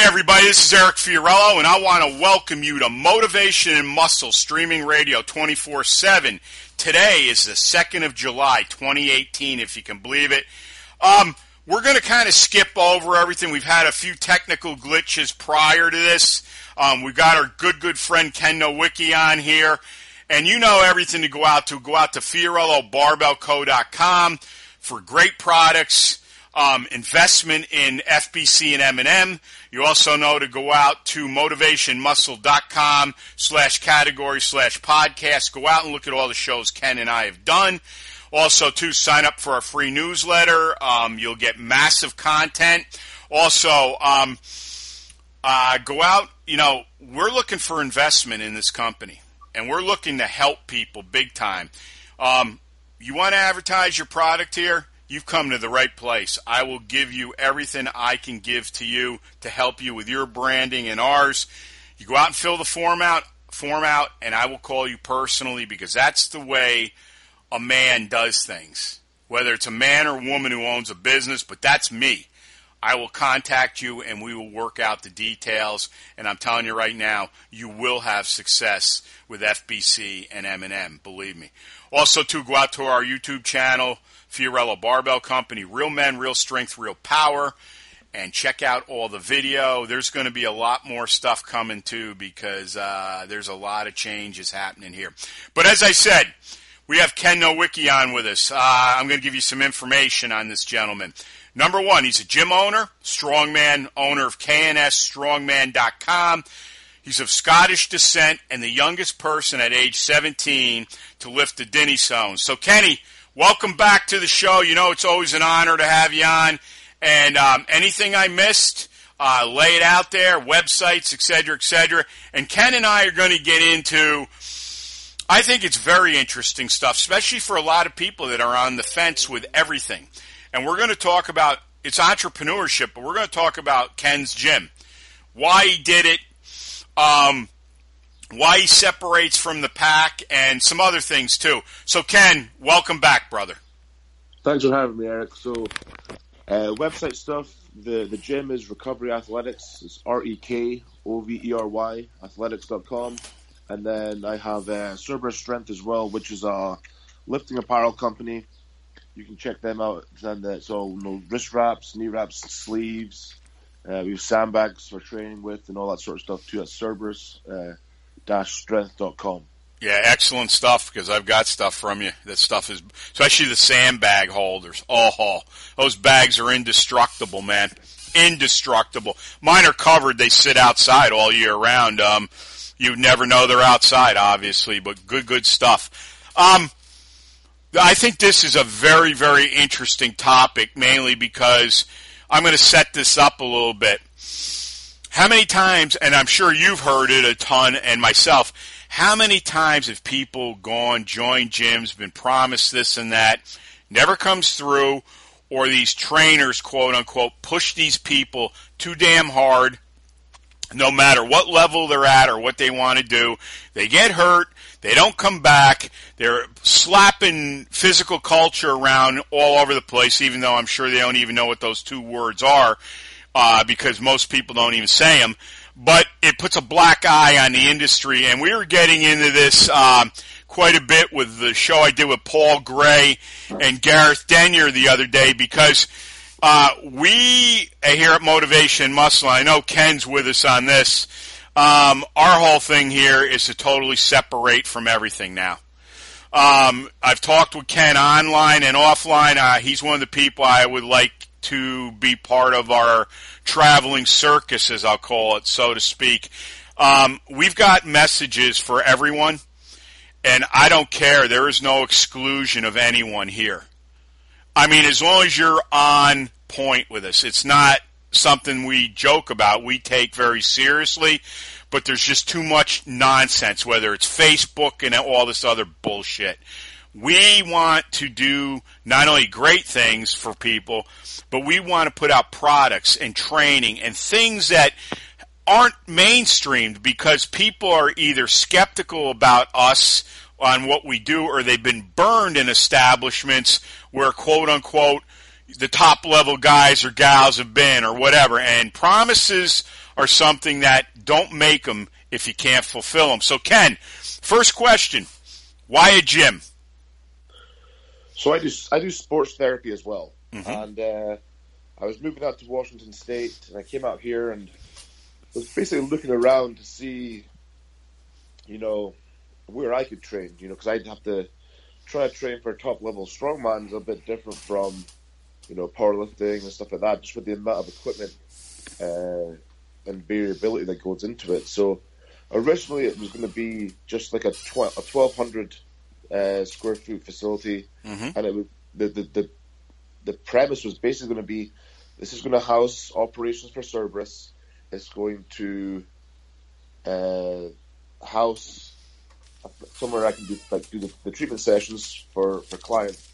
Hey everybody, this is Eric Fiorillo, and I want to welcome you to Motivation and Muscle Streaming Radio 24-7. Today is the 2nd of July 2018, if you can believe it. Um, we're going to kind of skip over everything. We've had a few technical glitches prior to this. Um, we've got our good, good friend Ken Nowicki on here. And you know everything to go out to. Go out to FiorilloBarbellCo.com for great products um, investment in FBC and M&M. You also know to go out to motivationmuscle.com slash category slash podcast. Go out and look at all the shows Ken and I have done. Also, to sign up for our free newsletter. Um, you'll get massive content. Also, um, uh, go out. You know, we're looking for investment in this company, and we're looking to help people big time. Um, you want to advertise your product here? You've come to the right place. I will give you everything I can give to you to help you with your branding and ours. You go out and fill the form out, form out, and I will call you personally because that's the way a man does things. Whether it's a man or woman who owns a business, but that's me. I will contact you and we will work out the details. And I'm telling you right now, you will have success with FBC and M&M. Believe me. Also, to go out to our YouTube channel, Fiorillo Barbell Company, Real Men, Real Strength, Real Power, and check out all the video. There's going to be a lot more stuff coming too because uh, there's a lot of changes happening here. But as I said, we have Ken Nowicki on with us. Uh, I'm going to give you some information on this gentleman. Number one, he's a gym owner, strongman owner of KNStrongman.com. He's of Scottish descent and the youngest person at age 17 to lift the Dinnie Stone. So, Kenny, welcome back to the show. You know, it's always an honor to have you on. And um, anything I missed, uh, lay it out there, websites, etc., etc. And Ken and I are going to get into. I think it's very interesting stuff, especially for a lot of people that are on the fence with everything. And we're going to talk about it's entrepreneurship, but we're going to talk about Ken's gym, why he did it, um, why he separates from the pack, and some other things too. So, Ken, welcome back, brother. Thanks for having me, Eric. So, uh, website stuff. The the gym is Recovery Athletics. It's R E K O V E R Y athletics.com. And then I have uh, Cerberus Strength as well, which is a lifting apparel company. You can check them out. And uh, so, you know, wrist wraps, knee wraps, sleeves. Uh, we have sandbags for training with and all that sort of stuff too at Cerberus. Uh, strength.com. Yeah, excellent stuff because I've got stuff from you. That stuff is, especially the sandbag holders. Oh, those bags are indestructible, man. Indestructible. Mine are covered. They sit outside all year round. Um, you never know they're outside, obviously, but good, good stuff. Um, I think this is a very, very interesting topic, mainly because I'm going to set this up a little bit. How many times, and I'm sure you've heard it a ton, and myself, how many times have people gone, joined gyms, been promised this and that, never comes through, or these trainers, quote unquote, push these people too damn hard, no matter what level they're at or what they want to do. They get hurt, they don't come back, they're slapping physical culture around all over the place, even though I'm sure they don't even know what those two words are uh, because most people don't even say them. But it puts a black eye on the industry, and we were getting into this um, quite a bit with the show I did with Paul Gray and Gareth Denyer the other day because uh, we here at Motivation Muscle, I know Ken's with us on this. Um, our whole thing here is to totally separate from everything now. Um, I've talked with Ken online and offline. Uh, he's one of the people I would like to be part of our traveling circus, as I'll call it, so to speak. Um, we've got messages for everyone, and I don't care. There is no exclusion of anyone here. I mean, as long as you're on point with us, it's not something we joke about. We take very seriously, but there's just too much nonsense, whether it's Facebook and all this other bullshit. We want to do not only great things for people, but we want to put out products and training and things that aren't mainstreamed because people are either skeptical about us on what we do or they've been burned in establishments where quote unquote the top level guys or gals have been or whatever and promises are something that don't make them if you can't fulfill them. So Ken, first question, why a gym? So I do I do sports therapy as well, mm-hmm. and uh, I was moving out to Washington State, and I came out here and was basically looking around to see, you know, where I could train. You know, because I'd have to try to train for top level strongman is a bit different from, you know, powerlifting and stuff like that. Just with the amount of equipment uh, and variability that goes into it. So originally it was going to be just like a, tw- a twelve hundred uh, square foot facility, mm-hmm. and it was the, the the the premise was basically going to be this is going to house operations for Cerberus. It's going to uh, house somewhere I can do like do the, the, treatment sessions for for clients,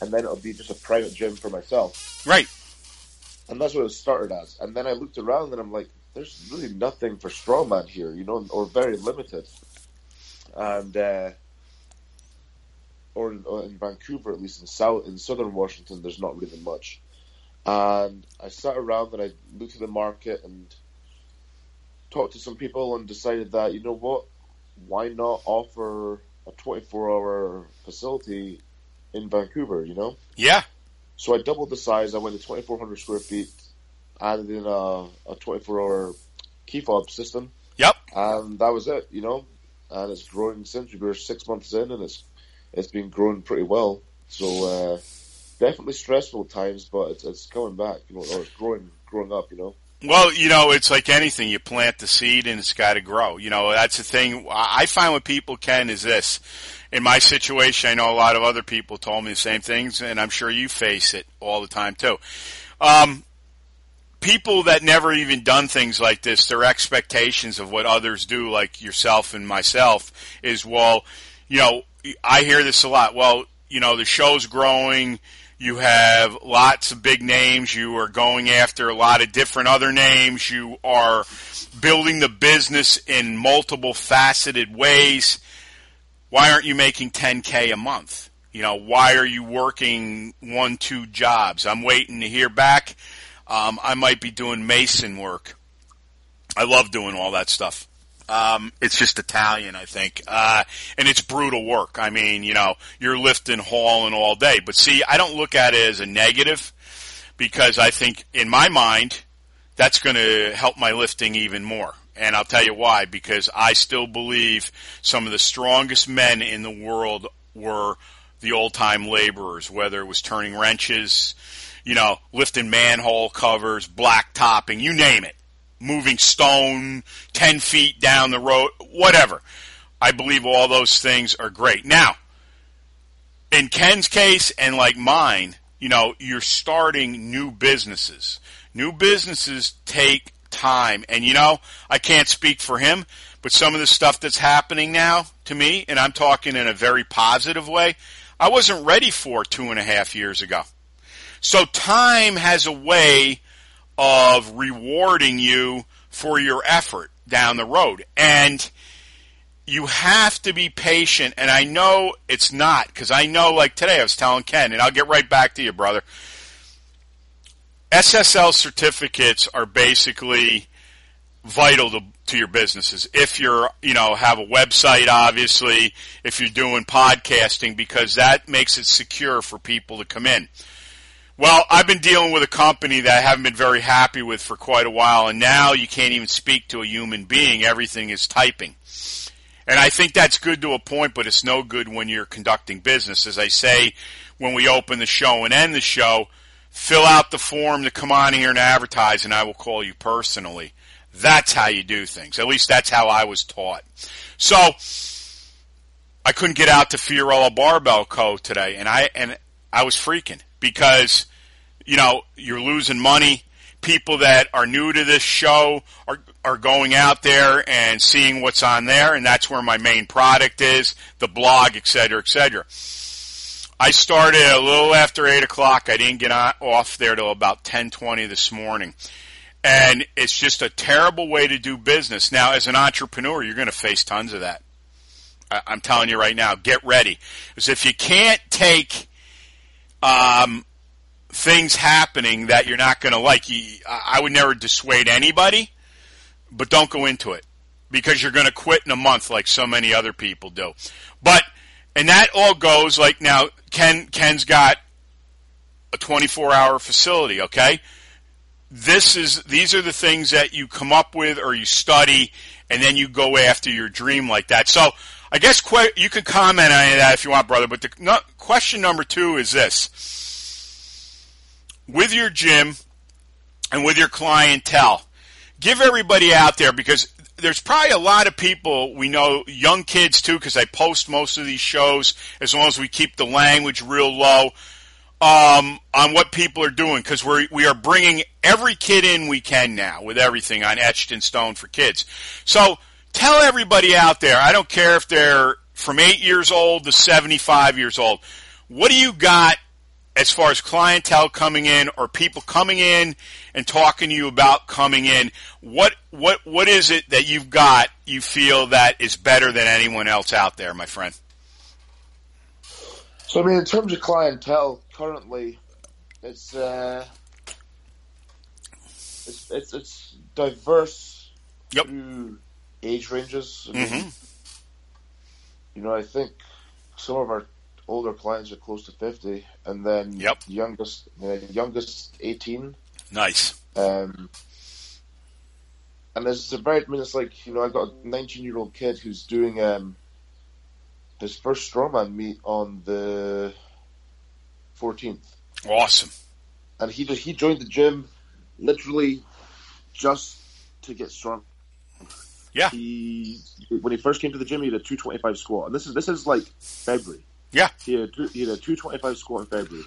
and then it'll be just a private gym for myself. Right. And that's what it started as. And then I looked around and I'm like, there's really nothing for strongman here, you know, or very limited. And uh, or in, or in, Vancouver, at least in south in southern Washington, there's not really much. And I sat around and I looked at the market and talked to some people and decided that you know what, why not offer a 24 hour facility in Vancouver? You know? Yeah. So I doubled the size. I went to 2,400 square feet, added in a, a 24 hour key fob system. Yep. And that was it. You know, and it's growing since we were six months in, and it's it's been growing pretty well. So uh, definitely stressful times, but it's, it's coming back, you know, or it's growing, growing up, you know. Well, you know, it's like anything. You plant the seed and it's got to grow. You know, that's the thing. I find what people can is this. In my situation, I know a lot of other people told me the same things, and I'm sure you face it all the time too. Um, people that never even done things like this, their expectations of what others do, like yourself and myself, is well, you know, I hear this a lot. Well, you know, the show's growing. You have lots of big names. You are going after a lot of different other names. You are building the business in multiple faceted ways. Why aren't you making 10K a month? You know, why are you working one, two jobs? I'm waiting to hear back. Um, I might be doing mason work. I love doing all that stuff. Um, it's just Italian, I think, uh, and it's brutal work. I mean, you know, you're lifting, hauling all day. But see, I don't look at it as a negative because I think, in my mind, that's going to help my lifting even more. And I'll tell you why. Because I still believe some of the strongest men in the world were the old time laborers, whether it was turning wrenches, you know, lifting manhole covers, black topping, you name it moving stone 10 feet down the road, whatever. I believe all those things are great. Now, in Ken's case and like mine, you know, you're starting new businesses. New businesses take time. And you know, I can't speak for him, but some of the stuff that's happening now to me, and I'm talking in a very positive way, I wasn't ready for two and a half years ago. So time has a way of rewarding you for your effort down the road. And you have to be patient. And I know it's not, because I know, like today, I was telling Ken, and I'll get right back to you, brother. SSL certificates are basically vital to, to your businesses. If you're, you know, have a website, obviously, if you're doing podcasting, because that makes it secure for people to come in. Well, I've been dealing with a company that I haven't been very happy with for quite a while, and now you can't even speak to a human being. Everything is typing. And I think that's good to a point, but it's no good when you're conducting business. As I say when we open the show and end the show, fill out the form to come on here and advertise, and I will call you personally. That's how you do things. At least that's how I was taught. So, I couldn't get out to Fiorillo Barbell Co. today, and I and I was freaking because you know you're losing money. People that are new to this show are are going out there and seeing what's on there, and that's where my main product is, the blog, et cetera, et cetera. I started a little after eight o'clock. I didn't get on, off there till about ten twenty this morning, and it's just a terrible way to do business. Now, as an entrepreneur, you're going to face tons of that. I, I'm telling you right now, get ready, because if you can't take um, things happening that you're not going to like, you, I would never dissuade anybody, but don't go into it because you're going to quit in a month like so many other people do. But and that all goes like now Ken Ken's got a 24 hour facility, okay? This is these are the things that you come up with or you study and then you go after your dream like that. So, I guess que- you can comment on that if you want, brother, but the no, question number 2 is this. With your gym and with your clientele, give everybody out there because there's probably a lot of people we know, young kids too, because I post most of these shows as long as we keep the language real low um, on what people are doing because we we are bringing every kid in we can now with everything on Etched in Stone for Kids. So tell everybody out there. I don't care if they're from eight years old to seventy five years old. What do you got as far as clientele coming in or people coming in and talking to you about coming in, what what what is it that you've got you feel that is better than anyone else out there, my friend? So I mean, in terms of clientele, currently, it's uh, it's, it's it's diverse Yep. through age ranges. I mean, Mm-hmm. You know, I think some of our older clients are close to fifty, and then Yep. youngest uh, youngest eighteen. Nice. Um, and it's a very, I mean, it's like, you know, I've got a 19 year old kid who's doing um, his first strongman meet on the 14th. Awesome. And he he joined the gym literally just to get strong. Yeah. He, when he first came to the gym, he had a 225 squat. And this is, this is like February. Yeah. He had, two- he had a 225 squat in February.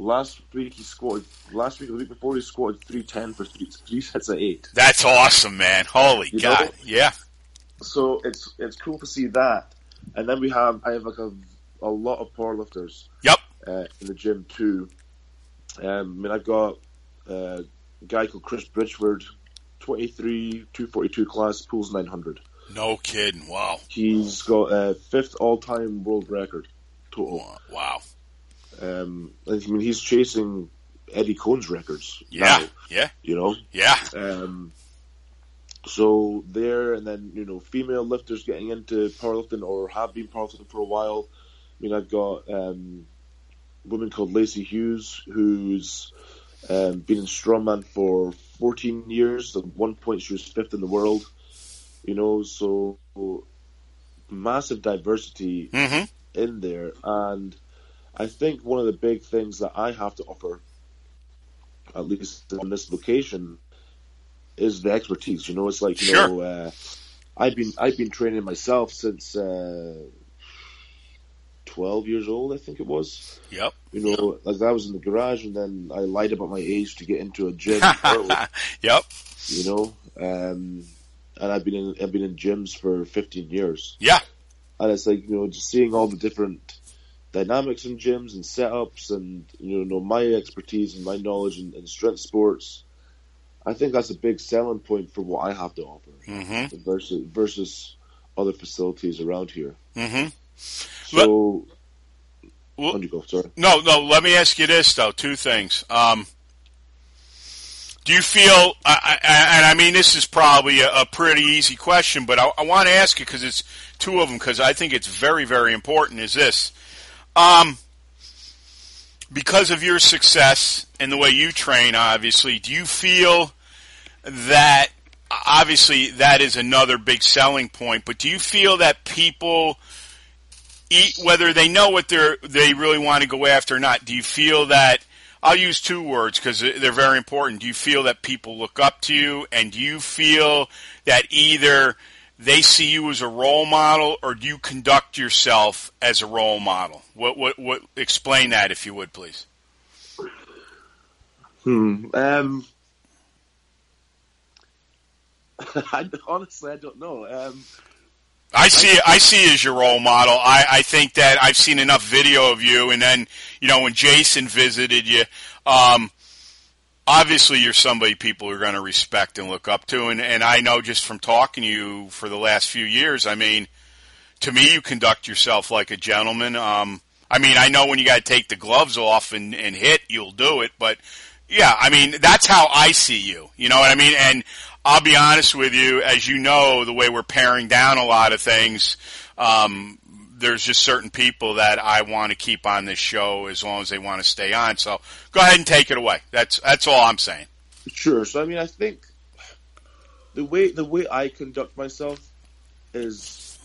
Last week he squatted, last week, the week before he squatted 310 for three, three sets of eight. That's awesome, man. Holy You God. know? Yeah. so it's it's cool to see that. And then we have I have like a, a lot of powerlifters Yep. uh, in the gym too. Um, I mean, I've got uh, a guy called Chris Bridgeford, 23, 242 class, pulls 900. No kidding. Wow. He's got a fifth all-time world record total. Wow. Um, I mean, he's chasing Eddie Coan's records. Yeah. now, Yeah. you know. Yeah. Um, so there, and then you know, female lifters getting into powerlifting or have been powerlifting for a while. I mean, I've got um, a woman called Lacey Hughes who's um, been in strongman for 14 years. At one point, she was fifth in the world. You know, so massive diversity Mm-hmm. in there, and I think one of the big things that I have to offer, at least on this location, is the expertise. You know, it's like you Sure. know, uh, I've been I've been training myself since uh, twelve years old, I think it was. Yep. You know, like I was in the garage, and then I lied about my age to get into a gym early. yep. You know, um, and I've been in I've been in gyms for fifteen years Yeah. and it's like you know just seeing all the different dynamics in gyms and setups and you know my expertise and my knowledge in, in strength sports i think that's a big selling point for what i have to offer Mm-hmm. versus versus other facilities around here Mm-hmm. So Well- you go sorry No, no. Let me ask you this though. Two things. Um, do you feel? I, I, and I mean, this is probably a, a pretty easy question, but I, I want to ask you because it's two of them because I think it's very, very important. Is this? Um, because of your success and the way you train, obviously, do you feel that obviously that is another big selling point? But do you feel that people whether they know what they're they really want to go after or not. Do you feel that I'll use two words because they're very important. Do you feel that people look up to you, and do you feel that either they see you as a role model, or do you conduct yourself as a role model? What what what? Explain that if you would, please. Hmm. Um, I, honestly, I don't know. Um, I see. I see you as your role model. I, I think that I've seen enough video of you, and then you know when Jason visited you, um, obviously you're somebody people are going to respect and look up to, and and I know just from talking to you for the last few years. I mean, to me, you conduct yourself like a gentleman. Um, I mean, I know when you got to take the gloves off and, and hit, you'll do it, but yeah, I mean, that's how I see you. You know what I mean? And I'll be honest with you, as you know, the way we're paring down a lot of things, um, there's just certain people that I want to keep on this show as long as they want to stay on. So go ahead and take it away. That's that's all I'm saying. Sure. So I mean, I think the way the way I conduct myself is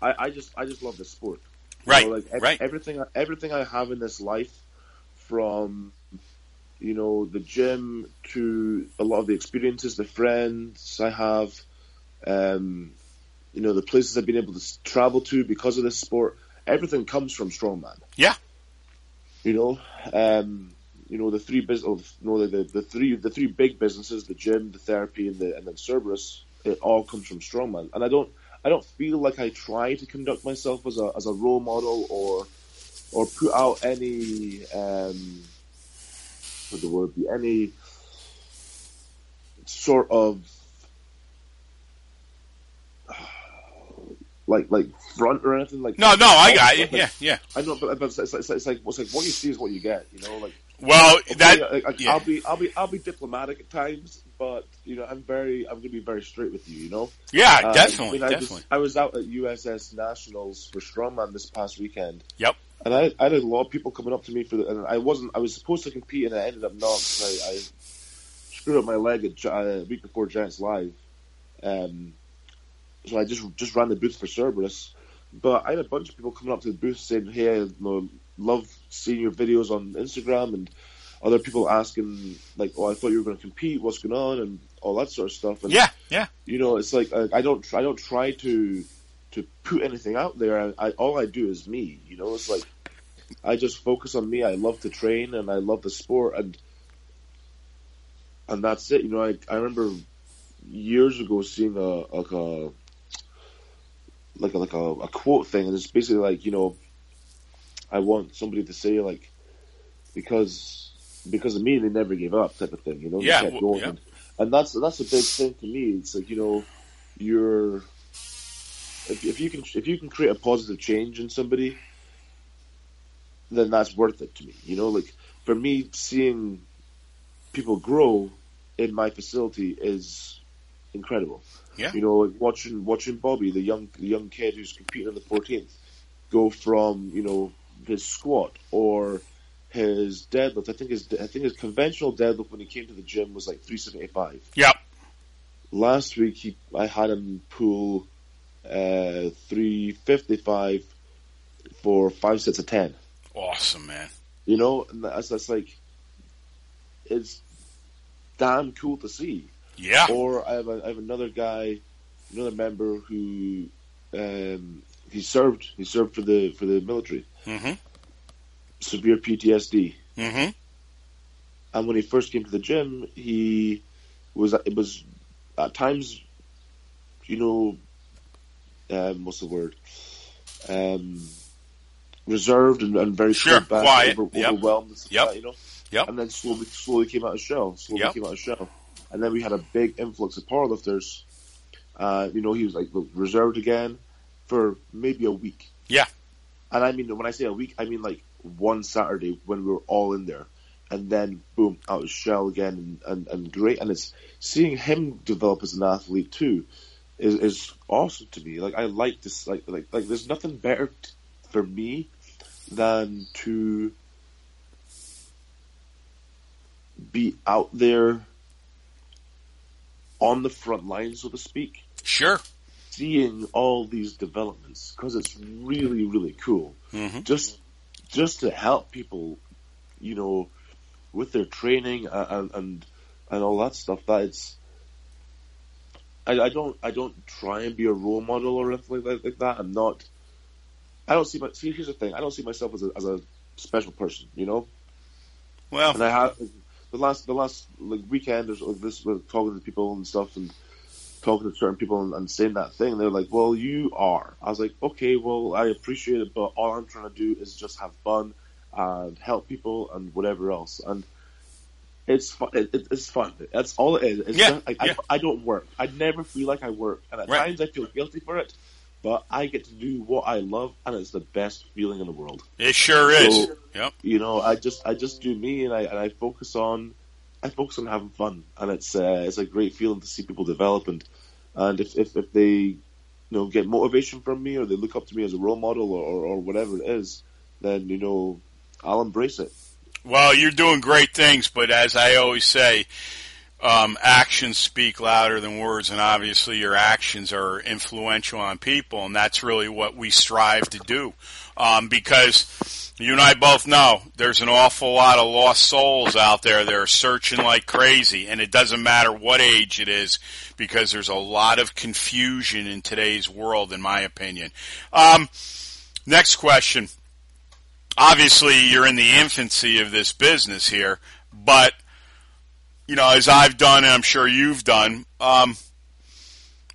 I, I just I just love the sport. You Right. know, like ev- right. everything everything I have in this life, from you know the gym to a lot of the experiences, the friends I have, um, you know the places I've been able to travel to because of this sport. Everything comes from strongman. Yeah. You know, um, you know the three business, you know, the, the three the three big businesses, the gym, the therapy, and the and then Cerberus. It all comes from strongman, and I don't I don't feel like I try to conduct myself as a as a role model or or put out any um what the word be any sort of like like front or anything like No, no, I got you. Like- Yeah, yeah. I know, but, but it's, it's, it's, it's like it's like what you see is what you get. You know, like Well, okay, that like, like, yeah. I'll be I'll be I'll be diplomatic at times, but you know I'm very I'm gonna be very straight with you. You know, yeah, Um, definitely, I, mean, I definitely. Was, I was out at USS Nationals for Strongman this past weekend, Yep. And I, I had a lot of people coming up to me for the, and I wasn't I was supposed to compete and I ended up not because I, I screwed up my leg at, Gi- uh, a week before Giants Live, um, so I just just ran the booth for Cerberus. But I had a bunch of people coming up to the booth saying, "Hey, I you know, love seeing your videos on Instagram," and other people asking like, "Oh, I thought you were going to compete. What's going on?" and all that sort of stuff. And Yeah, yeah. you know, it's like I, I don't I don't try to put anything out there. I, I all I do is me. You know, it's like I just focus on me. I love to train and I love the sport and and that's it. You know, I I remember years ago seeing a like a like a like a, a quote thing and it's basically like you know I want somebody to say like because because of me they never gave up type of thing. You know, They Yeah, kept well, yeah. And, and that's that's a big thing to me. It's like you know, you're if, if you can if you can create a positive change in somebody, then that's worth it to me. You know, like for me, seeing people grow in my facility is incredible. Yeah. You know, like watching watching Bobby, the young the young kid who's competing on the 14th, go from you know his squat or his deadlift. I think his I think his conventional deadlift when he came to the gym was like 375. Yep. Last week he I had him pull uh, 355 for five sets of 10. Awesome, man. You know, that's that's like it's damn cool to see. Yeah. Or I have, a, I have another guy, another member who um, he served. He served for the for the military. Mm-hmm. Severe PTSD. Mm-hmm. And when he first came to the gym, he was it was at times, you know, um, what's the word? Um, reserved and, and very Sure, back, quiet. over- Yep. overwhelmed, and stuff Yep. like that, you know. Yep. And then slowly, slowly came out of shell. Slowly Yep. came out of shell. And then we had a big influx of powerlifters. Uh, you know, he was like reserved again for maybe a week. Yeah. And I mean, when I say a week, I mean like one Saturday when we were all in there, and then boom, out of shell again, and, and, and great. And it's seeing him develop as an athlete too, is, is awesome to me. Like I like this, like like like there's nothing better t- for me than to be out there on the front line, so to speak, Sure. seeing all these developments because it's really really cool Mhm. just just to help people you know with their training and and and all that stuff that it's I, I don't I don't try and be a role model or anything like, like that I'm not I don't see my see here's the thing I don't see myself as a as a special person you know Well, and I have the last the last like weekend or like this with talking to people and stuff and talking to certain people and, and saying that thing. They're like, "Well, you are." I was like, "Okay, well, I appreciate it, but all I'm trying to do is just have fun and help people and whatever else." And it's fun. It, it, it's fun. That's all it is. It's Yeah, just, like, yeah. I, I don't work. I never feel like I work, and at Right. times I feel guilty for it. But I get to do what I love, and it's the best feeling in the world It sure is. So- yep. you know, I just I just do me and I and I focus on I focus on having fun and it's uh, it's a great feeling to see people develop and and if, if, if they you know get motivation from me or they look up to me as a role model or, or, or whatever it is, then you know I'll embrace it. Well, you're doing great things, but as I always say, um, actions speak louder than words, and obviously your actions are influential on people, and that's really what we strive to do. Um, because you and I both know there's an awful lot of lost souls out there that are searching like crazy, and it doesn't matter what age it is, because there's a lot of confusion in today's world, in my opinion. Um, next question obviously you're in the infancy of this business here, but you know, as I've done and I'm sure you've done, um,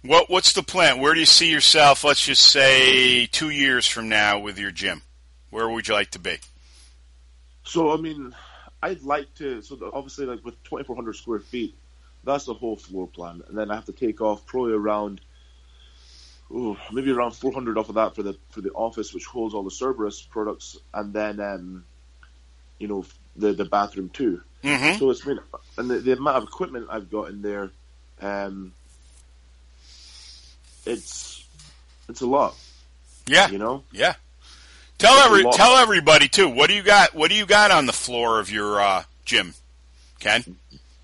what what's the plan? Where do you see yourself? Let's just say two years from now with your gym. Where would you like to be? So I mean, I'd like to. So obviously, like with 2,400 square feet, that's the whole floor plan, and then I have to take off probably around, ooh, maybe around 400 off of that for the for the office, which holds all the Cerberus products, and then um, you know the the bathroom too. Mm-hmm. So it's been, and the, the amount of equipment I've got in there, um, it's it's a lot, Yeah, you know. yeah. Tell It's every tell everybody too. What do you got? What do you got on the floor of your uh, gym, Ken?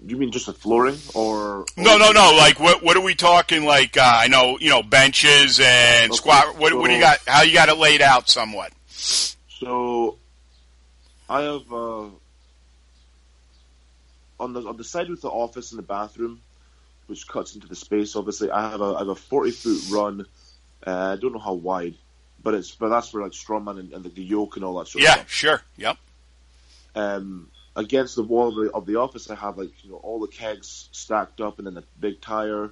You mean just the flooring, or No, no, no. Like, what? What are we talking? Like, uh, I know, you know, benches and Okay, squat. What, what do you got? How you got it laid out, somewhat? So, I have uh, on the on the side with the office and the bathroom, which cuts into the space. Obviously, I have a I have a forty foot run. Uh, I don't know how wide, but it's but that's for like strongman and, and the, the yoke and all that sort of Yeah, stuff. sure. Yep. Um, against the wall of the, of the office, I have like you know all the kegs stacked up, and then a big tire,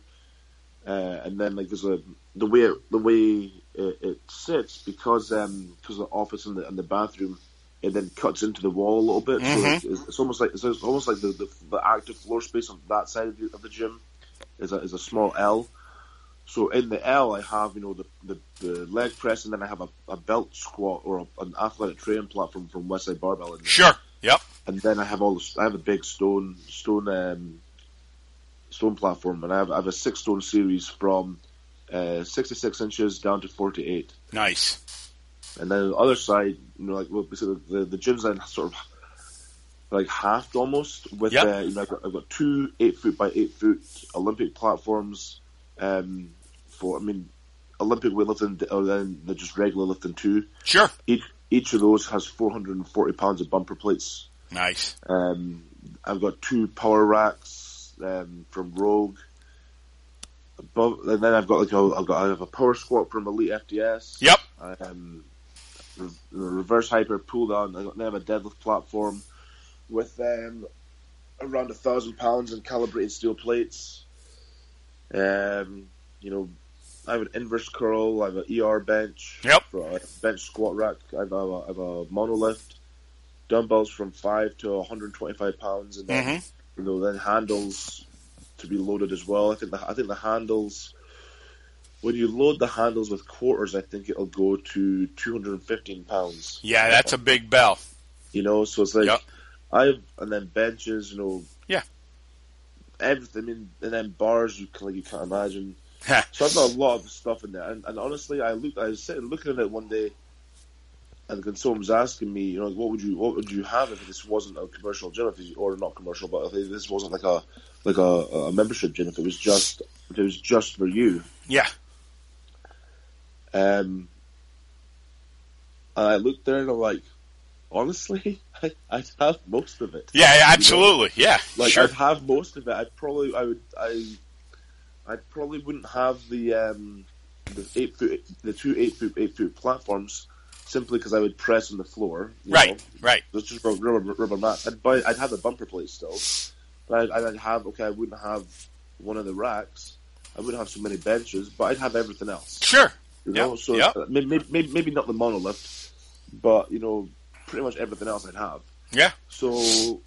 uh, and then like there's a the way it, the way it, it sits because um because the office and the and the bathroom, it then cuts into the wall a little bit. So Mhm. it's, it's, it's almost like it's almost like the, the the active floor space on that side of the, of the gym is a is a small L. So in the L, I have you know the the, the leg press, and then I have a, a belt squat or a, an athletic training platform from Westside Barbell. In there Sure. Yep. And then I have all the, I have a big stone stone um, stone platform, and I have, I have a six stone series from uh, 66 inches down to 48. Nice. And then the other side, you know, like well, basically the the gym's then sort of like halved almost with Yep. uh, you know I've got, I've got two eight foot by eight foot Olympic platforms um, for I mean Olympic weightlifting or then they're just regular lifting too. Sure. Each each of those has 440 pounds of bumper plates. Nice. Um, I've got two power racks um, from Rogue. Above, and then I've got like a, I've got I have a power squat from Elite FTS. Yep. Um, re- reverse hyper pull down. I got have a deadlift platform with um, around a thousand pounds in calibrated steel plates. Um, you know, I have an inverse curl. I have an ER bench. Yep. For a bench squat rack. I have a, I have a monolift. Dumbbells from five to 125 pounds, and then Mhm. you know then handles to be loaded as well. I think the I think the handles when you load the handles with quarters, I think it'll go to 215 pounds. Yeah, that's a big bell. You know, so it's like Yep. I've and then benches, you know, Yeah. everything. I mean, and then bars, you can, like you can't imagine. So I've got a lot of stuff in there, and, and honestly, I looked, I was sitting looking at it one day, and then someone was asking me, you know, what would you, what would you have if this wasn't a commercial gym, if you, or not commercial, but if this wasn't like a, like a, a membership gym, if it was just, if it was just for you. yeah. Um, and I looked there and I'm like, honestly, I, I'd have most of it. Yeah, yeah, absolutely. Yeah. Like sure. I'd have most of it. I'd probably I would I I probably wouldn't have the um the eight foot the two eight foot eight foot platforms, simply because I would press on the floor. you Right, know. right. It's just rubber, rubber, rubber mats. I'd buy, I'd have a bumper plate still, but I'd, I'd have okay. I wouldn't have one of the racks. I wouldn't have so many benches, but I'd have everything else. Sure. You know, Yep, so yep. uh, maybe, maybe maybe not the monolift, but you know, pretty much everything else I'd have. Yeah. So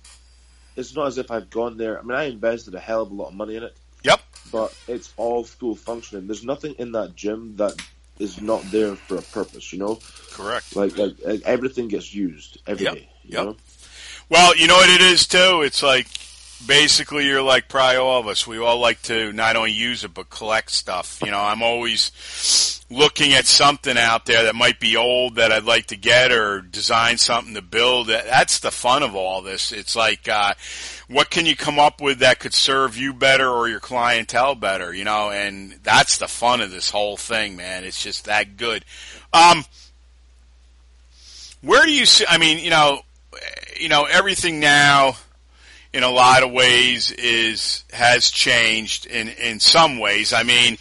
it's not as if I've gone there. I mean, I invested a hell of a lot of money in it, Yep. but it's all full functioning. There's nothing in that gym that is not there for a purpose. You know, Correct. like like, like everything gets used every day. Yep, You yep. know? Well, you know what it is too. It's like basically you're like probably all of us. We all like to not only use it but collect stuff. You know, I'm always looking at something out there that might be old that I'd like to get or design something to build. That's the fun of all this. It's like uh, what can you come up with that could serve you better or your clientele better? You know, and that's the fun of this whole thing, man. It's just that good. Um, where do you see? I mean, you know, you know, everything now in a lot of ways is has changed in in some ways. I mean,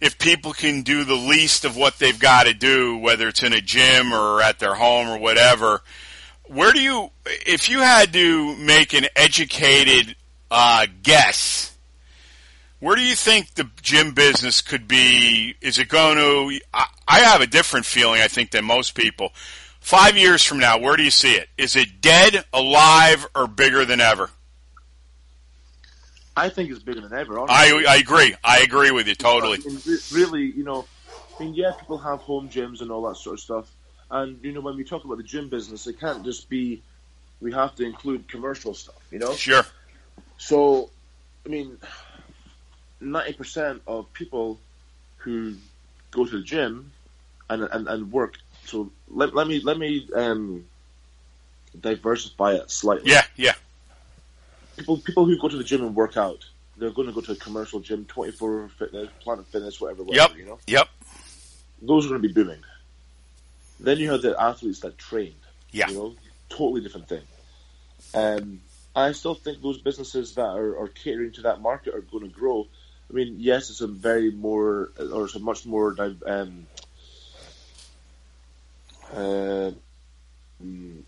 if people can do the least of what they've got to do, whether it's in a gym or at their home or whatever, where do you if you had to make an educated uh, guess? Where do you think the gym business could be? Is it going to? I, I have a different feeling, I think, than most people. Five years from now, where do you see it? Is it dead, alive, or bigger than ever? I think it's bigger than ever. Honestly. I I agree. I agree with you totally. I mean, really, you know, I mean, yeah, people have home gyms and all that sort of stuff, and you know, when we talk about the gym business, it can't just be. We have to include commercial stuff, you know. Sure. So, I mean, ninety percent of people who go to the gym and and, and work. So let, let me let me um, diversify it slightly. Yeah. Yeah. People people who go to the gym and work out, they're going to go to a commercial gym, twenty four fitness, Planet Fitness, whatever, whatever. Yep. You know, Yep. those are going to be booming. Then you have the athletes that train. Yeah. You know, totally different thing. Um, I still think those businesses that are, are catering to that market are going to grow. I mean, yes, it's a very more, or it's a much more, um, uh, mm,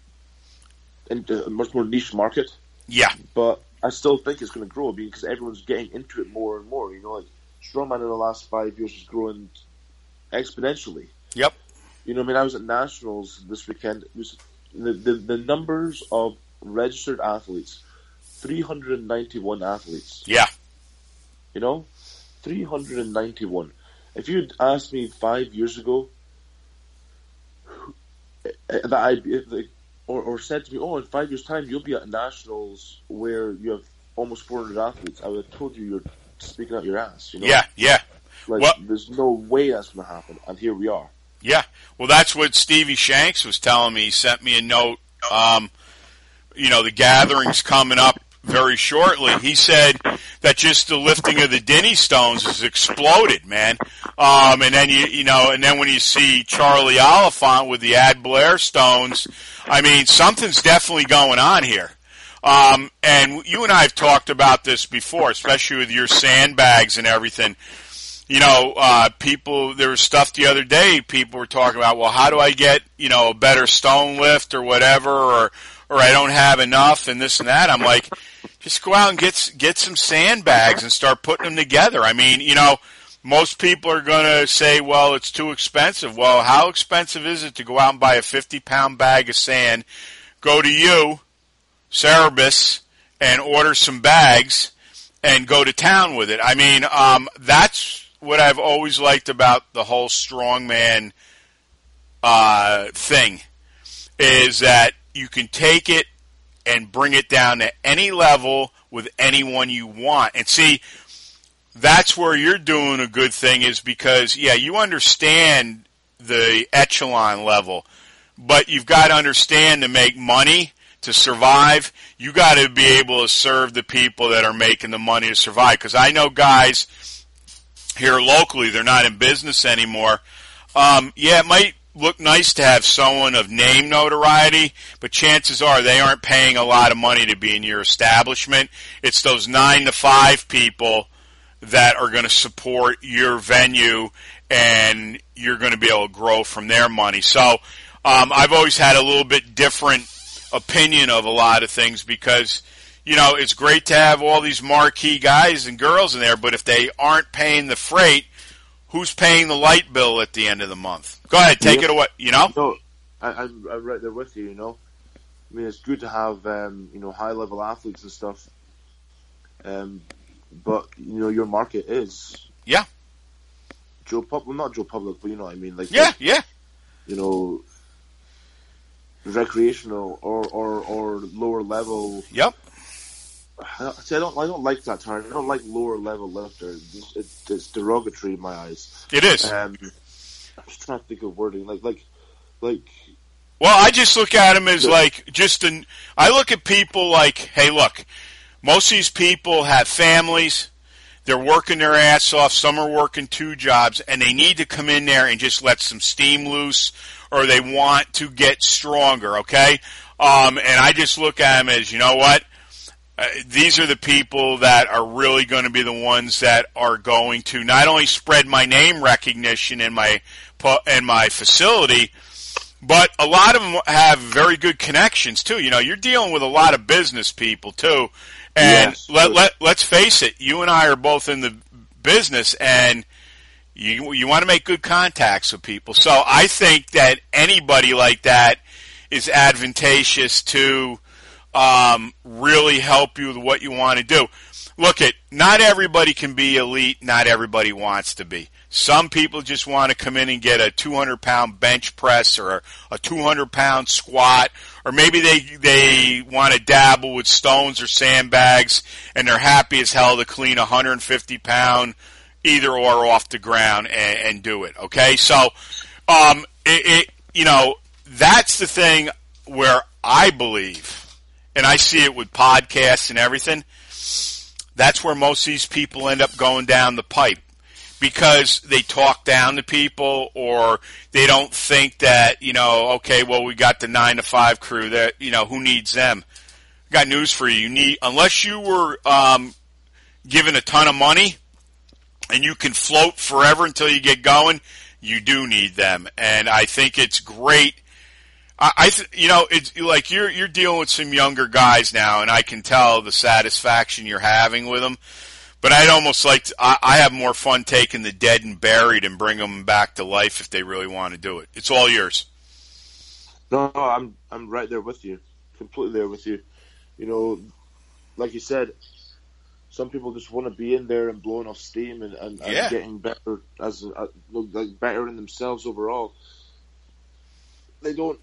into a much more niche market, Yeah. but I still think it's going to grow because everyone's getting into it more and more. You know, like strongman in the last five years is growing exponentially. Yep. You know, I mean, I was at nationals this weekend. It was the, the the numbers of registered athletes, three hundred and ninety one athletes. Yeah. You know, three hundred and ninety one. If you'd asked me five years ago eh, that I or, or said to me, "Oh, in five years' time, you'll be at nationals where you have almost four hundred athletes," I would have told you you're speaking out your ass. You know, Yeah. Yeah. like Well- there's no way that's going to happen, and here we are. Yeah. Well, that's what Stevie Shanks was telling me. He sent me a note. Um, you know, the gathering's coming up very shortly. He said that just the lifting of the Dinnie stones has exploded, man. Um, and then you, you know, and then when you see Charlie Oliphant with the Ad Blair stones, I mean, something's definitely going on here. Um, and you and I have talked about this before, especially with your sandbags and everything you know, uh, people, there was stuff the other day, people were talking about, well, how do I get, you know, a better stone lift or whatever, or, or I don't have enough and this and that. I'm like, just go out and get, get some sandbags and start putting them together. I mean, you know, most people are going to say, well, it's too expensive. Well, how expensive is it to go out and buy a 50 pound bag of sand, go to you, Cerberus, and order some bags and go to town with it? I mean, um, that's, what I've always liked about the whole strongman uh, thing is that you can take it and bring it down to any level with anyone you want. And see, that's where you're doing a good thing is because, yeah, you understand the echelon level, but you've got to understand to make money to survive, you got to be able to serve the people that are making the money to survive. Because I know guys here locally, they're not in business anymore. Um, yeah, it might look nice to have someone of name notoriety, but chances are they aren't paying a lot of money to be in your establishment. It's those nine to five people that are going to support your venue and you're going to be able to grow from their money. So, Um, I've always had a little bit different opinion of a lot of things because, you know, it's great to have all these marquee guys and girls in there, but if they aren't paying the freight, who's paying the light bill at the end of the month? Go ahead, take Yeah. it away. You know? No, I, I'm, I'm right there with you. You know, I mean, it's good to have um, you know high level athletes and stuff. Um, but you know, your market is Yeah. Joe Public, Well, not Joe Public, but you know what I mean. Like Yeah, yeah. you know, recreational or or, or lower level. Yep. I don't, see, I don't I don't like that term. I don't like lower level lifter. It's, it's, it's derogatory in my eyes. It is. Um, I'm just trying to think of wording. Like like like Well, I just look at them as like just an. I look at people like, hey, look, most of these people have families. They're working their ass off. Some are working two jobs, and they need to come in there and just let some steam loose, or they want to get stronger. Okay, um, and I just look at them as, you know what? Uh, these are the people that are really going to be the ones that are going to not only spread my name recognition in my in my facility, but a lot of them have very good connections too. You know, you're dealing with a lot of business people too, and Yes, let let let's face it, you and I are both in the business, and you you want to make good contacts with people. So I think that anybody like that is advantageous to um, really help you with what you want to do. Look at not everybody can be elite. Not everybody wants to be. Some people just want to come in and get a 200 pound bench press or a 200 pound squat, or maybe they they want to dabble with stones or sandbags, and they're happy as hell to clean a 150 pound either or off the ground and, and do it. Okay, so um, it, it you know that's the thing where I believe, and I see it with podcasts and everything. That's where most of these people end up going down the pipe because they talk down to people or they don't think that, you know, okay, well, we got the nine to five crew that, you know, who needs them? I got news for you. You need, unless you were, um, given a ton of money and you can float forever until you get going, you do need them. And I think it's great. I, I th- you know, it's like you're, you're dealing with some younger guys now and I can tell the satisfaction you're having with them. But I'd almost like to, I, I have more fun taking the dead and buried and bring them back to life if they really want to do it. It's all yours. No, no, I'm I'm right there with you, completely there with you. You know, like you said, some people just want to be in there and blowing off steam and, and, and getting better as uh, like better in themselves overall. They don't.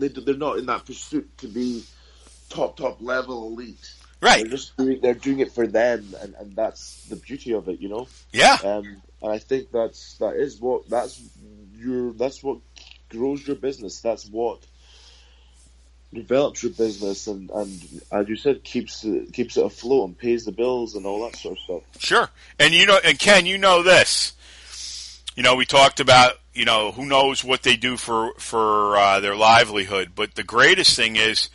They they're not in that pursuit to be top top level elite. Right. They're just doing they're doing it for them, and, and that's the beauty of it. You know. Yeah. Um, and I think that's that is what that's your that's what grows your business. That's what develops your business, and and as you said, keeps it, keeps it afloat and pays the bills and all that sort of stuff. Sure. And you know, and Ken, you know this. You know, we talked about, you know, who knows what they do for, for, uh, their livelihood. But the greatest thing is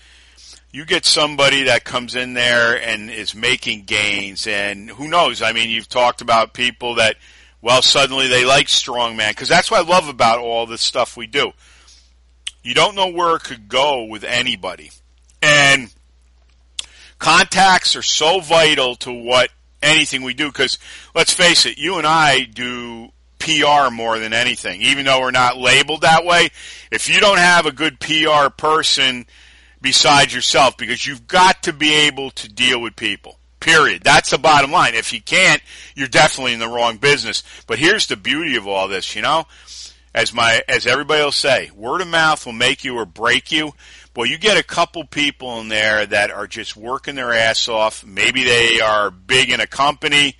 you get somebody that comes in there and is making gains and who knows? I mean, you've talked about people that, well, suddenly they like strongman because that's what I love about all the stuff we do. You don't know where it could go with anybody. And contacts are so vital to what anything we do because let's face it, you and I do PR more than anything, even though we're not labeled that way. If you don't have a good PR person besides yourself, because you've got to be able to deal with people. Period. That's the bottom line. If you can't, you're definitely in the wrong business. But here's the beauty of all this, you know? As my as everybody will say, word of mouth will make you or break you. Well, you get a couple people in there that are just working their ass off. Maybe they are big in a company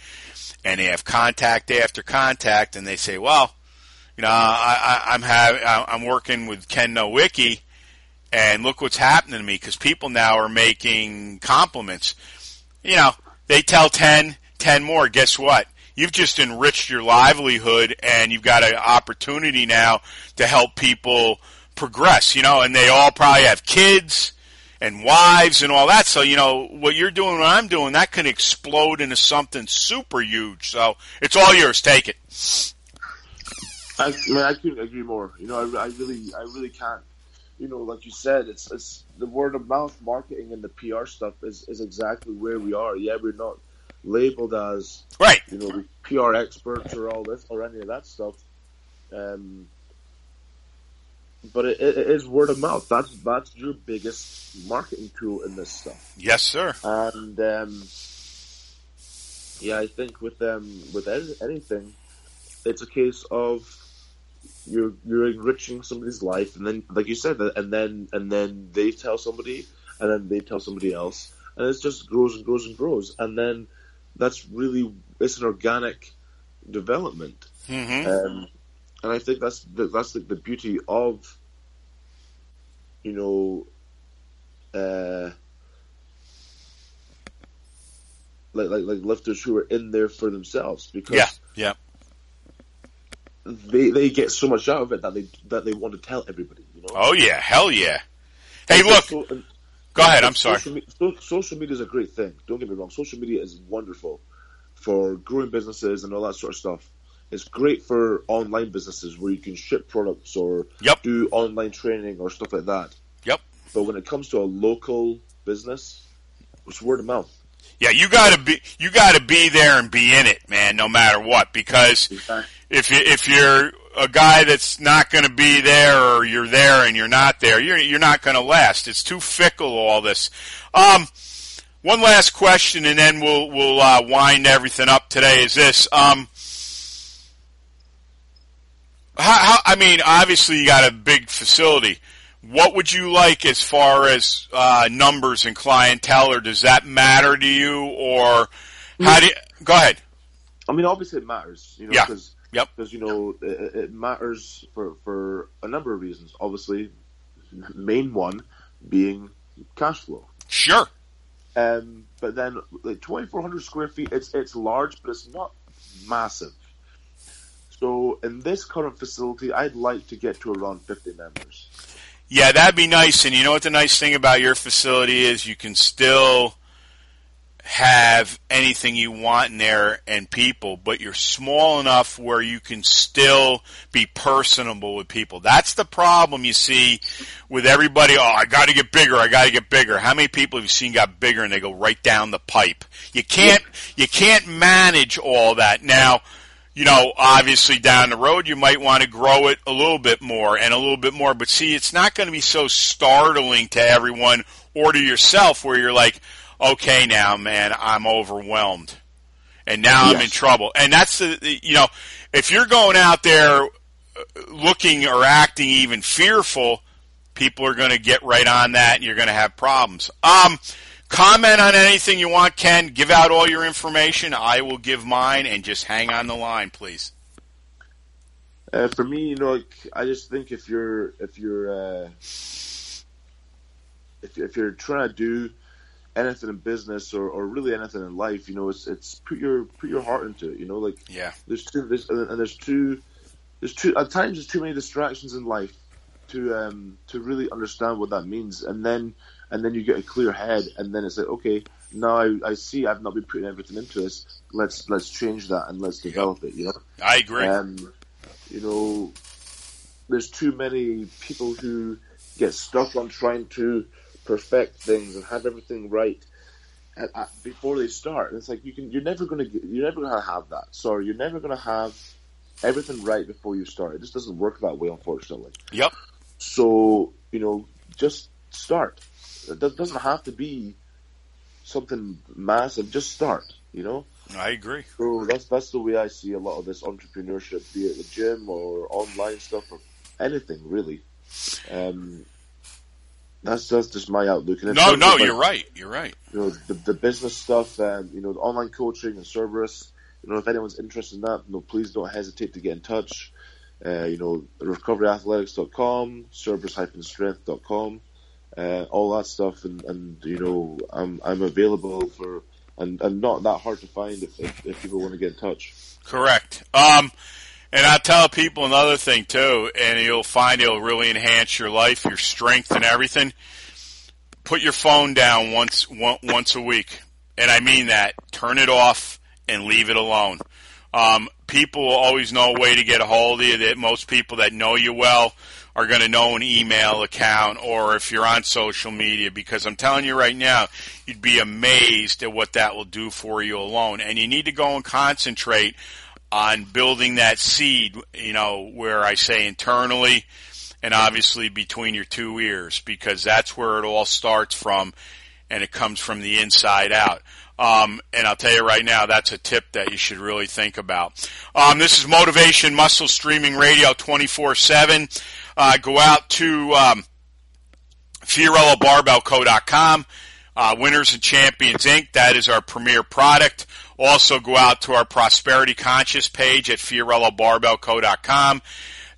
and they have contact after contact, and they say, "Well, you know, I, I, I'm have I'm working with Ken Nowicki, and look what's happening to me because people now are making compliments. You know, they tell 10, 10 more. Guess what? You've just enriched your livelihood, and you've got an opportunity now to help people progress. You know, and they all probably have kids and wives and all that. So, you know, what you're doing, what I'm doing, that can explode into something super huge. So it's all yours. Take it. I, I mean, I couldn't agree more. You know, I, I really, I really can't. You know, like you said, it's it's the word of mouth marketing and the PR stuff is, is exactly where we are. Yeah, we're not labeled as Right. you know PR experts or all this or any of that stuff. Um, but it, it is word of mouth. That's that's your biggest marketing tool in this stuff. Yes, sir. And um, yeah, I think with um, with anything, it's a case of you're you're enriching somebody's life, and then like you said, and then and then they tell somebody, and then they tell somebody else, and it just grows and grows and grows, and then that's really it's an organic development, hmm um, and I think that's the, that's the, the beauty of you know. Uh, like, like like lifters who are in there for themselves because Yeah. Yeah. they they get so much out of it that they that they want to tell everybody. You know. Oh yeah. Hell yeah. Hey, look. So- and- Go ahead. I'm sorry. Social, me- social media is a great thing. Don't get me wrong. Social media is wonderful for growing businesses and all that sort of stuff. It's great for online businesses where you can ship products or Yep. do online training or stuff like that. Yep. But when it comes to a local business, it's word of mouth. Yeah, you gotta be you gotta be there and be in it, man. No matter what, because if you if you're a guy that's not going to be there, or you're there and you're not there, you're you're not going to last. It's too fickle. All this. Um, one last question, and then we'll we'll uh, wind everything up today. Is this um. How, how, I mean, obviously you got a big facility. What would you like as far as uh, numbers and clientele, or does that matter to you, or how do you, go ahead? I mean, obviously it matters, you know, because Yeah. because Yep. you know it, it matters for for a number of reasons. Obviously, main one being cash flow. Sure. Um, but then like 2,400 square feet, it's it's large, but it's not massive. So in this current facility, I'd like to get to around 50 members. Yeah, that'd be nice. And you know what the nice thing about your facility is? You can still have anything you want in there and people, but you're small enough where you can still be personable with people. That's the problem you see with everybody. Oh, I got to get bigger. I got to get bigger. How many people have you seen got bigger and they go right down the pipe? You can't, you can't manage all that. Now, you know, obviously down the road you might want to grow it a little bit more and a little bit more, but see, it's not going to be so startling to everyone or to yourself where you're like, okay, now, man, I'm overwhelmed. And now I'm in trouble. And that's the, the- you know, if you're going out there uh, looking or acting even fearful, people are going to get right on that and you're going to have problems. Um, comment on anything you want, Ken. Give out all your information. I will give mine and just hang on the line, please. Uh, for me, you know, like, I just think if you're if you're uh, if if you're trying to do anything in business or, or really anything in life, you know, it's it's put your put your heart into it. You know, like Yeah. there's two there's, and there's two there's too at times there's too many distractions in life to um to really understand what that means, and then and then you get a clear head, and then it's like okay, now I, I see I've not been putting everything into this. Let's let's change that and let's develop it. You know. I agree. Um, you know, there's too many people who get stuck on trying to perfect things and have everything right at, at, before they start. And it's like you can, you're never gonna, get, you're never gonna have that. Sorry, you're never gonna have everything right before you start. It just doesn't work that way, unfortunately. yep. So you know, just start. It doesn't have to be something massive. Just start. You know. I agree. So that's that's the way I see a lot of this entrepreneurship, be it the gym or online stuff or anything really. Um, that's that's just my outlook. And No, no, you're right. You're right. You know the, the business stuff, um, you know the online coaching and Cerberus. You know if anyone's interested in that, you know, please don't hesitate to get in touch. Uh, you know recoveryathletics.com, Cerberus-strength.com, uh, all that stuff, and, and you know I'm I'm available for and, and not that hard to find if, if, if people want to get in touch. Correct. Um, and I tell people another thing too, and you'll find it'll really enhance your life, your strength, and everything. Put your phone down once one, once a week, and I mean that. Turn it off and leave it alone. Um, people will always know a way to get a hold of you. That most people that know you well are going to know an email account or if you're on social media because I'm telling you right now, you'd be amazed at what that will do for you alone. And you need to go and concentrate on building that seed, you know, where I say internally and obviously between your two ears because that's where it all starts from and it comes from the inside out. Um, and I'll tell you right now, that's a tip that you should really think about. Um, this is Motivation Muscle Streaming Radio 24-7 uh, go out to um, FiorilloBarbellCo.com. Uh, Winners and Champions Inc. That is our premier product. Also go out to our Prosperity Conscious page at FiorilloBarbellCo.com.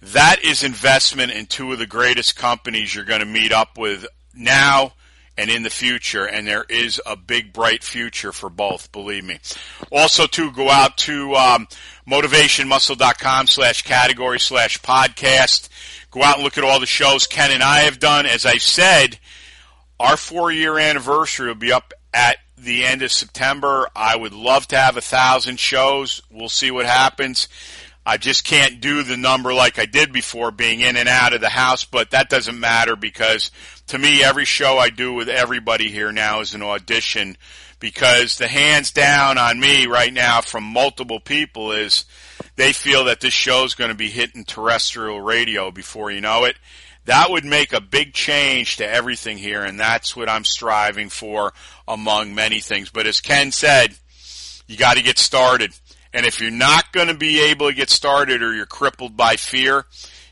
That is investment in two of the greatest companies you're going to meet up with now and in the future, and there is a big bright future for both, believe me. Also, to go out to um, motivationmuscle.com slash category slash podcast. Go out and look at all the shows Ken and I have done. As I said, our four year anniversary will be up at the end of September. I would love to have a thousand shows. We'll see what happens. I just can't do the number like I did before, being in and out of the house, but that doesn't matter because to me, every show I do with everybody here now is an audition because the hands down on me right now from multiple people is they feel that this show is going to be hitting terrestrial radio before you know it. That would make a big change to everything here, and that's what I'm striving for among many things. But as Ken said, you got to get started. And if you're not going to be able to get started or you're crippled by fear,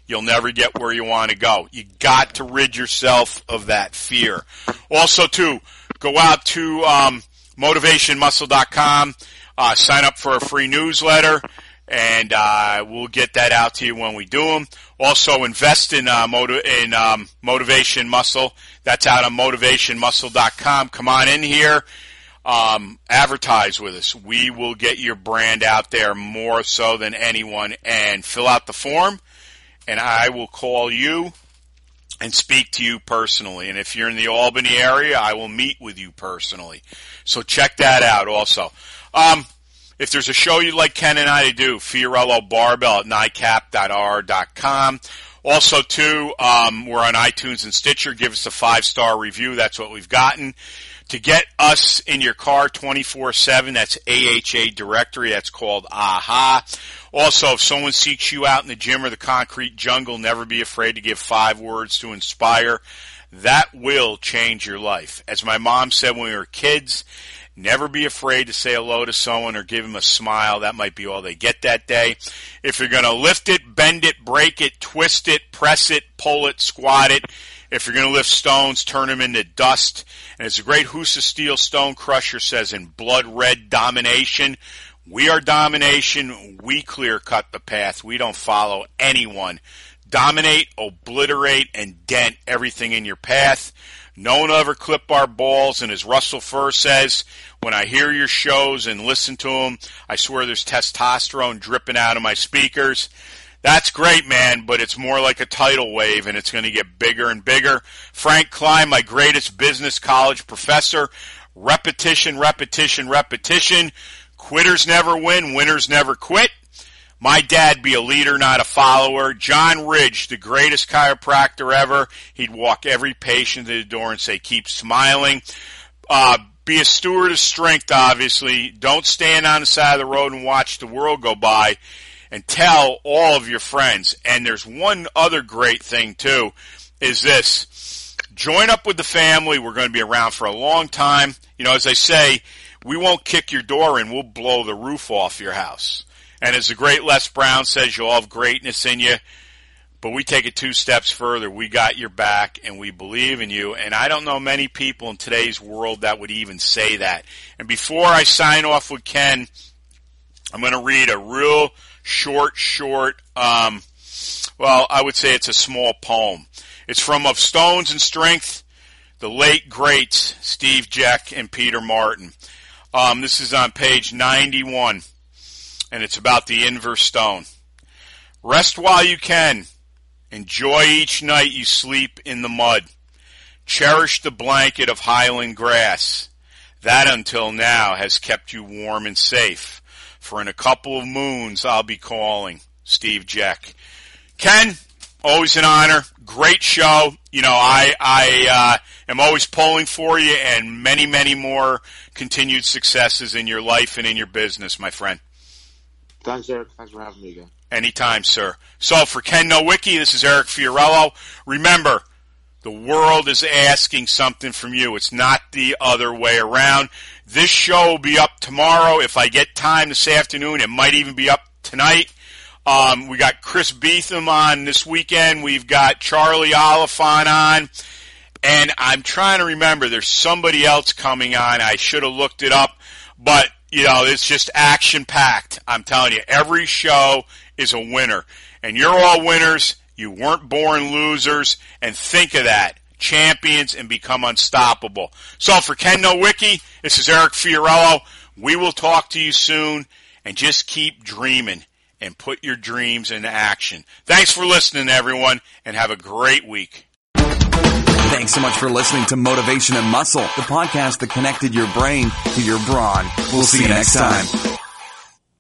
you'll never get where you want to go. You got to rid yourself of that fear. Also, too, go out to um, motivationmuscle.com, uh, sign up for a free newsletter, and uh, we'll get that out to you when we do them. Also, invest in uh, motiv- in um, Motivation Muscle. That's out on motivationmuscle.com. Come on in here um, advertise with us. We will get your brand out there more so than anyone and fill out the form and I will call you and speak to you personally. And if you're in the Albany area, I will meet with you personally. So check that out also. Um, if there's a show you'd like Ken and I to do, Fiorillo Barbell at NICAP.R.com. Also, too, um, we're on iTunes and Stitcher. Give us a five star review. That's what we've gotten. To get us in your car 24-7, that's AHA directory, that's called AHA. Also, if someone seeks you out in the gym or the concrete jungle, never be afraid to give five words to inspire. That will change your life. As my mom said when we were kids, never be afraid to say hello to someone or give them a smile. That might be all they get that day. If you're going to lift it, bend it, break it, twist it, press it, pull it, squat it, if you're going to lift stones, turn them into dust. And as the great Husa Steel Stone Crusher says in Blood Red Domination, we are domination. We clear cut the path. We don't follow anyone. Dominate, obliterate, and dent everything in your path. No one ever clip our balls. And as Russell Furr says, when I hear your shows and listen to them, I swear there's testosterone dripping out of my speakers. That's great, man, but it's more like a tidal wave and it's going to get bigger and bigger. Frank Klein, my greatest business college professor. Repetition, repetition, repetition. Quitters never win, winners never quit. My dad be a leader, not a follower. John Ridge, the greatest chiropractor ever. He'd walk every patient to the door and say, keep smiling. Uh, be a steward of strength, obviously. Don't stand on the side of the road and watch the world go by and tell all of your friends. And there's one other great thing too, is this. Join up with the family. We're going to be around for a long time. You know, as I say, we won't kick your door in. We'll blow the roof off your house. And as the great Les Brown says, you'll have greatness in you. But we take it two steps further. We got your back and we believe in you. And I don't know many people in today's world that would even say that. And before I sign off with Ken, I'm going to read a real short, short, um, well, I would say it's a small poem. It's from Of Stones and Strength, the late greats Steve Jeck and Peter Martin. Um, this is on page 91, and it's about the Inver stone. Rest while you can. Enjoy each night you sleep in the mud. Cherish the blanket of highland grass. That until now has kept you warm and safe. For in a couple of moons I'll be calling Steve Jeck. Ken, always an honor. Great show. You know, I I uh, am always pulling for you, and many many more continued successes in your life and in your business, my friend. Thanks, Eric. Thanks for having me again. Anytime, sir. So for Ken Nowicki, this is Eric Fiorillo. Remember, the world is asking something from you. It's not the other way around. This show will be up tomorrow. If I get time this afternoon, it might even be up tonight. Um, we got Chris Beetham on this weekend. We've got Charlie Oliphant on. And I'm trying to remember, there's somebody else coming on. I should have looked it up. But, you know, it's just action packed. I'm telling you, every show is a winner. And you're all winners you weren't born losers, and think of that. Champions and become unstoppable. So for Ken Nowicki, this is Eric Fiorillo. We will talk to you soon, and just keep dreaming and put your dreams into action. Thanks for listening, everyone, and have a great week. Thanks so much for listening to Motivation and Muscle, the podcast that connected your brain to your brawn. We'll see you next time.